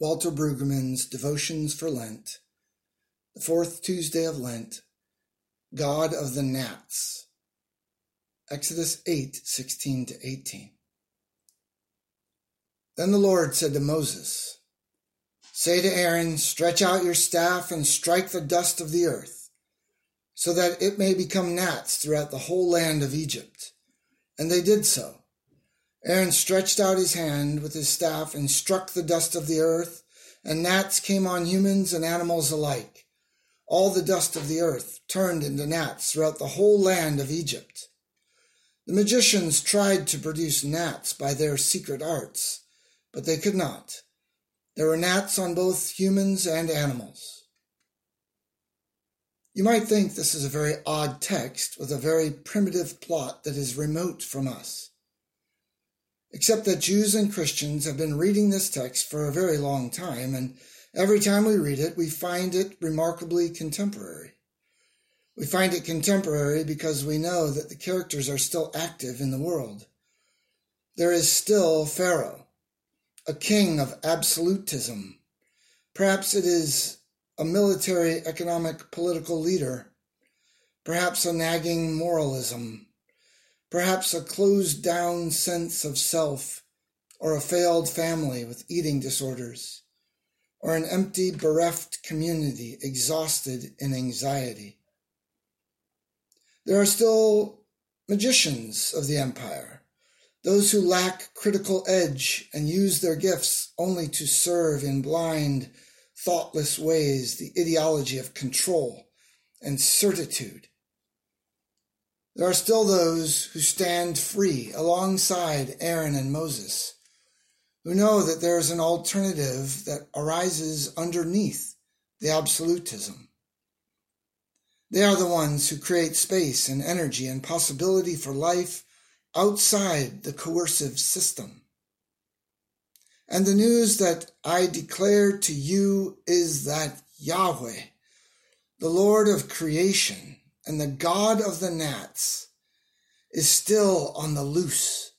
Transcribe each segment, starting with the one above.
Walter Brueggemann's Devotions for Lent, the fourth Tuesday of Lent, God of the Gnats, Exodus 8 16 to 18. Then the Lord said to Moses, Say to Aaron, Stretch out your staff and strike the dust of the earth, so that it may become gnats throughout the whole land of Egypt. And they did so. Aaron stretched out his hand with his staff and struck the dust of the earth, and gnats came on humans and animals alike. All the dust of the earth turned into gnats throughout the whole land of Egypt. The magicians tried to produce gnats by their secret arts, but they could not. There were gnats on both humans and animals. You might think this is a very odd text with a very primitive plot that is remote from us except that Jews and Christians have been reading this text for a very long time, and every time we read it, we find it remarkably contemporary. We find it contemporary because we know that the characters are still active in the world. There is still Pharaoh, a king of absolutism. Perhaps it is a military, economic, political leader. Perhaps a nagging moralism perhaps a closed down sense of self, or a failed family with eating disorders, or an empty, bereft community exhausted in anxiety. There are still magicians of the empire, those who lack critical edge and use their gifts only to serve in blind, thoughtless ways the ideology of control and certitude there are still those who stand free alongside Aaron and Moses, who know that there is an alternative that arises underneath the absolutism. They are the ones who create space and energy and possibility for life outside the coercive system. And the news that I declare to you is that Yahweh, the Lord of creation, and the god of the gnats is still on the loose,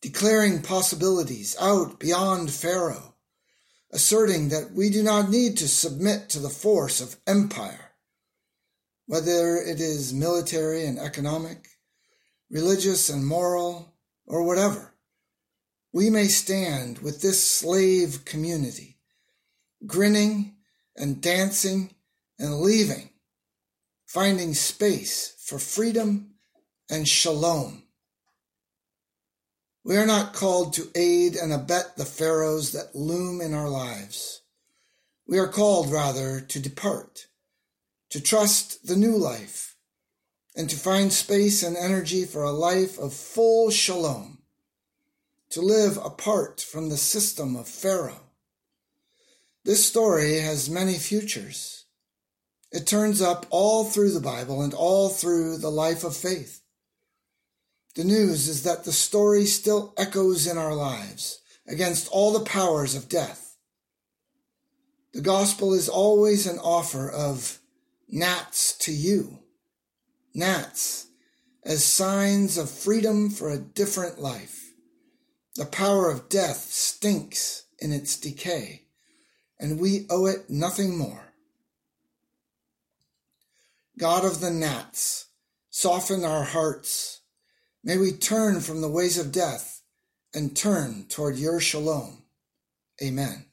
declaring possibilities out beyond Pharaoh, asserting that we do not need to submit to the force of empire, whether it is military and economic, religious and moral, or whatever. We may stand with this slave community, grinning and dancing and leaving finding space for freedom and shalom. We are not called to aid and abet the pharaohs that loom in our lives. We are called rather to depart, to trust the new life, and to find space and energy for a life of full shalom, to live apart from the system of Pharaoh. This story has many futures it turns up all through the Bible and all through the life of faith. The news is that the story still echoes in our lives against all the powers of death. The gospel is always an offer of gnats to you, gnats as signs of freedom for a different life. The power of death stinks in its decay, and we owe it nothing more. God of the gnats, soften our hearts. May we turn from the ways of death and turn toward your shalom. Amen.